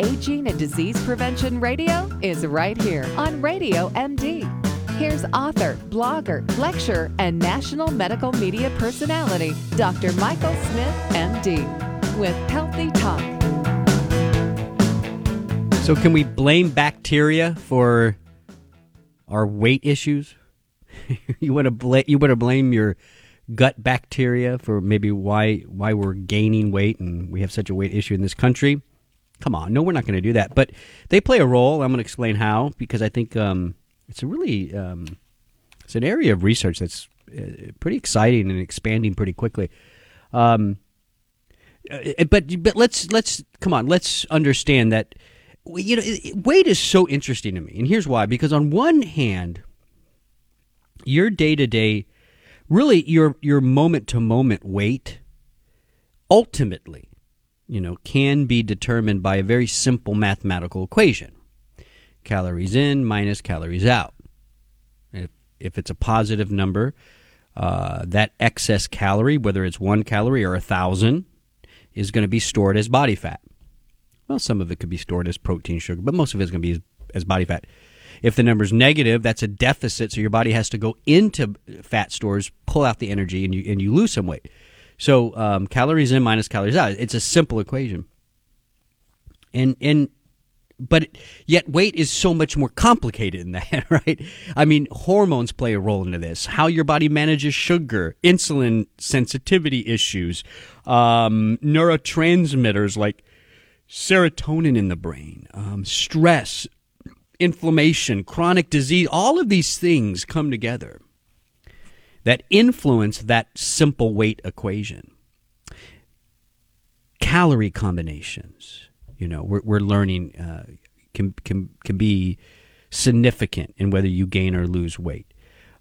Aging and Disease Prevention Radio is right here on Radio MD. Here's author, blogger, lecturer, and national medical media personality, Dr. Michael Smith, MD, with Healthy Talk. So, can we blame bacteria for our weight issues? you want to blame you want to blame your gut bacteria for maybe why why we're gaining weight and we have such a weight issue in this country. Come on, no, we're not going to do that. But they play a role. I'm going to explain how because I think um, it's a really um, it's an area of research that's uh, pretty exciting and expanding pretty quickly. Um, uh, but but let's let's come on, let's understand that you know weight is so interesting to me, and here's why. Because on one hand, your day to day really your your moment to moment weight ultimately you know can be determined by a very simple mathematical equation. Calories in minus calories out. If, if it's a positive number uh, that excess calorie whether it's one calorie or a thousand is going to be stored as body fat. Well some of it could be stored as protein sugar but most of it is going to be as, as body fat. If the number's negative, that's a deficit, so your body has to go into fat stores, pull out the energy, and you and you lose some weight. So um, calories in minus calories out. It's a simple equation. And and but yet weight is so much more complicated than that, right? I mean, hormones play a role into this. How your body manages sugar, insulin sensitivity issues, um, neurotransmitters like serotonin in the brain, um, stress, inflammation, chronic disease, all of these things come together that influence that simple weight equation. Calorie combinations, you know, we're, we're learning uh, can, can, can be significant in whether you gain or lose weight.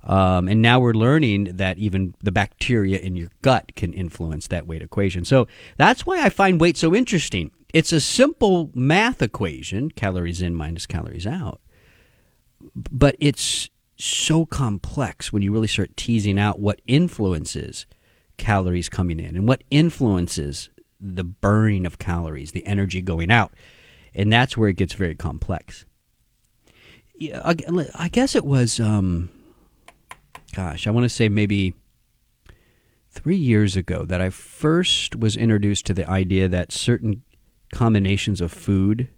Um, and now we're learning that even the bacteria in your gut can influence that weight equation. So that's why I find weight so interesting. It's a simple math equation, calories in minus calories out. But it's so complex when you really start teasing out what influences calories coming in and what influences the burning of calories, the energy going out. And that's where it gets very complex. Yeah, I guess it was, um, gosh, I want to say maybe three years ago that I first was introduced to the idea that certain combinations of food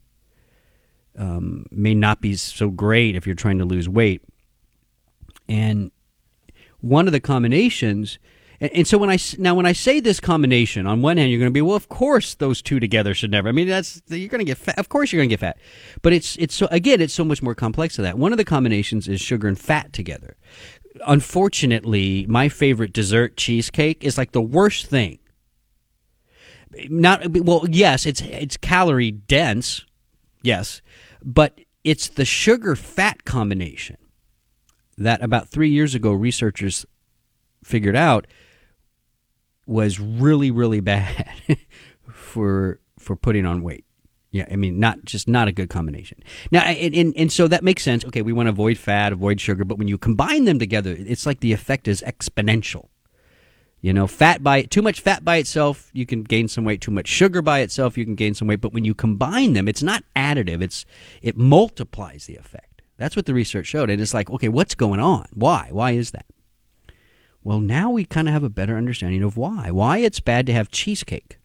um, may not be so great if you're trying to lose weight. And one of the combinations, and, and, so when I now when I say this combination, on one hand you're going to be well, of course those two together should never. I mean that's you're going to get fat. Of course you're going to get fat, but it's it's so again it's so much more complex than that. One of the combinations is sugar and fat together. Unfortunately, my favorite dessert cheesecake is like the worst thing not well yes it's it's calorie dense yes but it's the sugar fat combination that about 3 years ago researchers figured out was really really bad for for putting on weight yeah, I mean, not just not a good combination. Now, and, and, and so that makes sense. Okay, we want to avoid fat, avoid sugar, but when you combine them together, it's like the effect is exponential. You know, fat by too much fat by itself, you can gain some weight. Too much sugar by itself, you can gain some weight. But when you combine them, it's not additive. It's it multiplies the effect. That's what the research showed. And it's like, okay, what's going on? Why? Why is that? Well, now we kind of have a better understanding of why. Why it's bad to have cheesecake.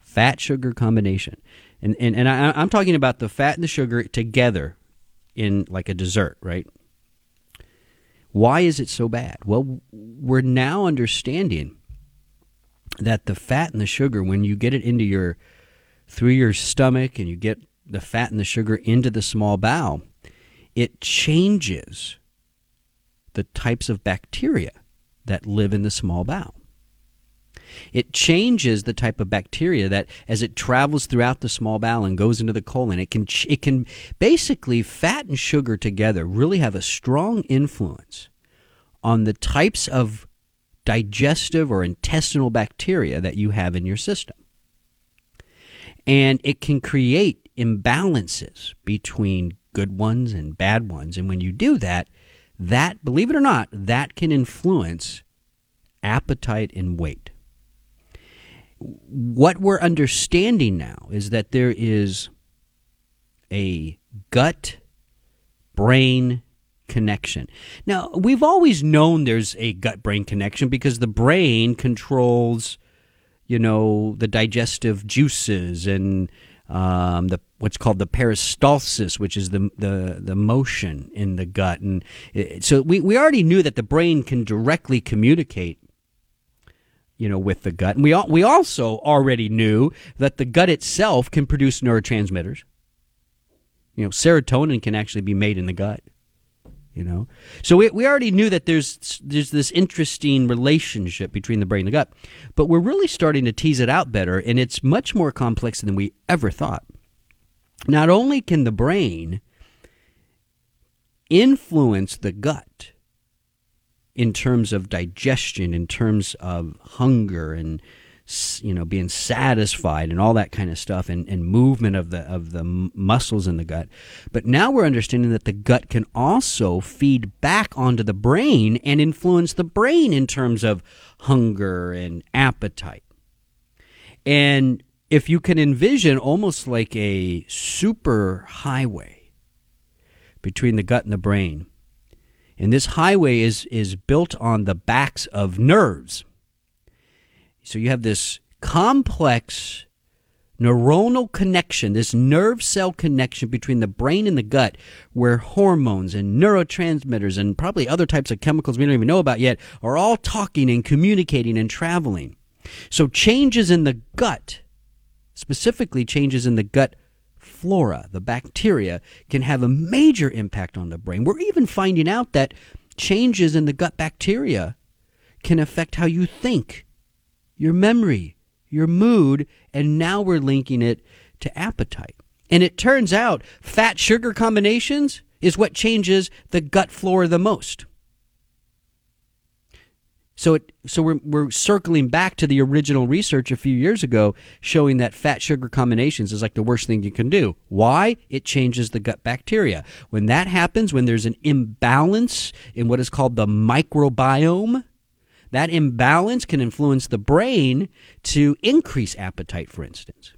Fat sugar combination. And and, and I, I'm talking about the fat and the sugar together in like a dessert, right? Why is it so bad? Well, we're now understanding that the fat and the sugar, when you get it into your through your stomach and you get the fat and the sugar into the small bowel, it changes the types of bacteria that live in the small bowel. It changes the type of bacteria that, as it travels throughout the small bowel and goes into the colon, it can it can basically fat and sugar together really have a strong influence on the types of digestive or intestinal bacteria that you have in your system. And it can create imbalances between good ones and bad ones. And when you do that, that, believe it or not, that can influence appetite and weight what we're understanding now is that there is a gut brain connection. Now, we've always known there's a gut brain connection because the brain controls, you know, the digestive juices and um, the what's called the peristalsis, which is the the the motion in the gut, and it, so we we already knew that the brain can directly communicate. You know, with the gut, and we all, we also already knew that the gut itself can produce neurotransmitters. You know, serotonin can actually be made in the gut you know so we, we already knew that there's there's this interesting relationship between the brain and the gut but we're really starting to tease it out better and it's much more complex than we ever thought not only can the brain influence the gut in terms of digestion in terms of hunger and you know being satisfied and all that kind of stuff and, and movement of the of the muscles in the gut but now we're understanding that the gut can also feed back onto the brain and influence the brain in terms of hunger and appetite. And if you can envision almost like a super highway between the gut and the brain and this highway is is built on the backs of nerves so you have this complex neuronal connection, this nerve cell connection between the brain and the gut, where hormones and neurotransmitters and probably other types of chemicals we don't even know about yet are all talking and communicating and traveling. So changes in the gut, specifically changes in the gut flora, the bacteria, can have a major impact on the brain. We're even finding out that changes in the gut bacteria can affect how you think your memory, your mood, and now we're linking it to appetite. And it turns out fat sugar combinations is what changes the gut flora the most. So it so we're we're circling back to the original research a few years ago showing that fat sugar combinations is like the worst thing you can do. Why? It changes the gut bacteria. When that happens, when there's an imbalance in what is called the microbiome, that imbalance can influence the brain to increase appetite, for instance.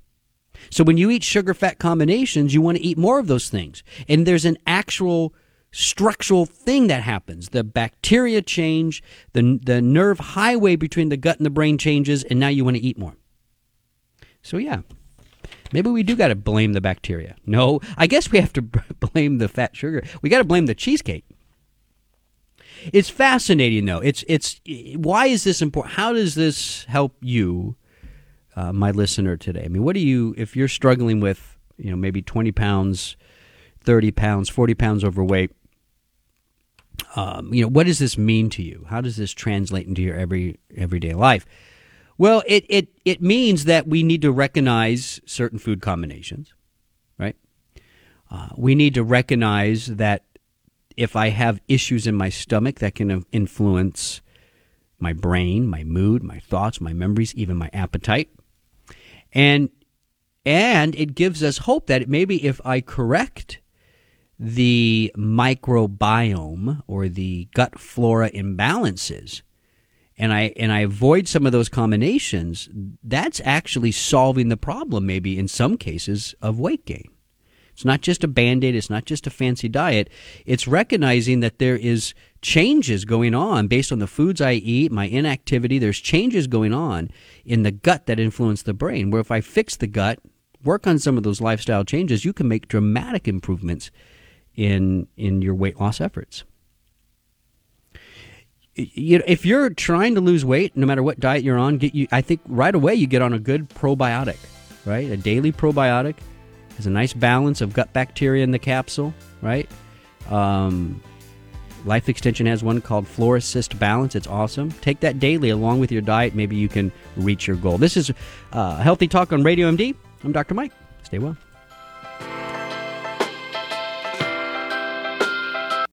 So when you eat sugar fat combinations, you want to eat more of those things. And there's an actual structural thing that happens. The bacteria change, the, the nerve highway between the gut and the brain changes, and now you want to eat more. So, yeah, maybe we do got to blame the bacteria. No, I guess we have to blame the fat sugar. We got to blame the cheesecake. It's fascinating, though. It's it's why is this important? How does this help you, uh, my listener today? I mean, what do you if you're struggling with you know maybe twenty pounds, thirty pounds, forty pounds overweight? Um, you know, what does this mean to you? How does this translate into your every everyday life? Well, it it it means that we need to recognize certain food combinations, right? Uh, we need to recognize that if I have issues in my stomach that can influence my brain, my mood, my thoughts, my memories, even my appetite. And and it gives us hope that maybe if I correct the microbiome or the gut flora imbalances and I and I avoid some of those combinations, that's actually solving the problem maybe in some cases of weight gain. It's not just a band aid, it's not just a fancy diet. It's recognizing that there is changes going on based on the foods I eat, my inactivity. There's changes going on in the gut that influence the brain. Where if I fix the gut, work on some of those lifestyle changes, you can make dramatic improvements in in your weight loss efforts. You know, if you're trying to lose weight, no matter what diet you're on, get you. I think right away you get on a good probiotic, right? A daily probiotic has a nice balance of gut bacteria in the capsule, right? Um, Life Extension has one called Florassist Balance. It's awesome. Take that daily along with your diet. Maybe you can reach your goal. This is uh, Healthy Talk on Radio MD. I'm Dr. Mike. Stay well.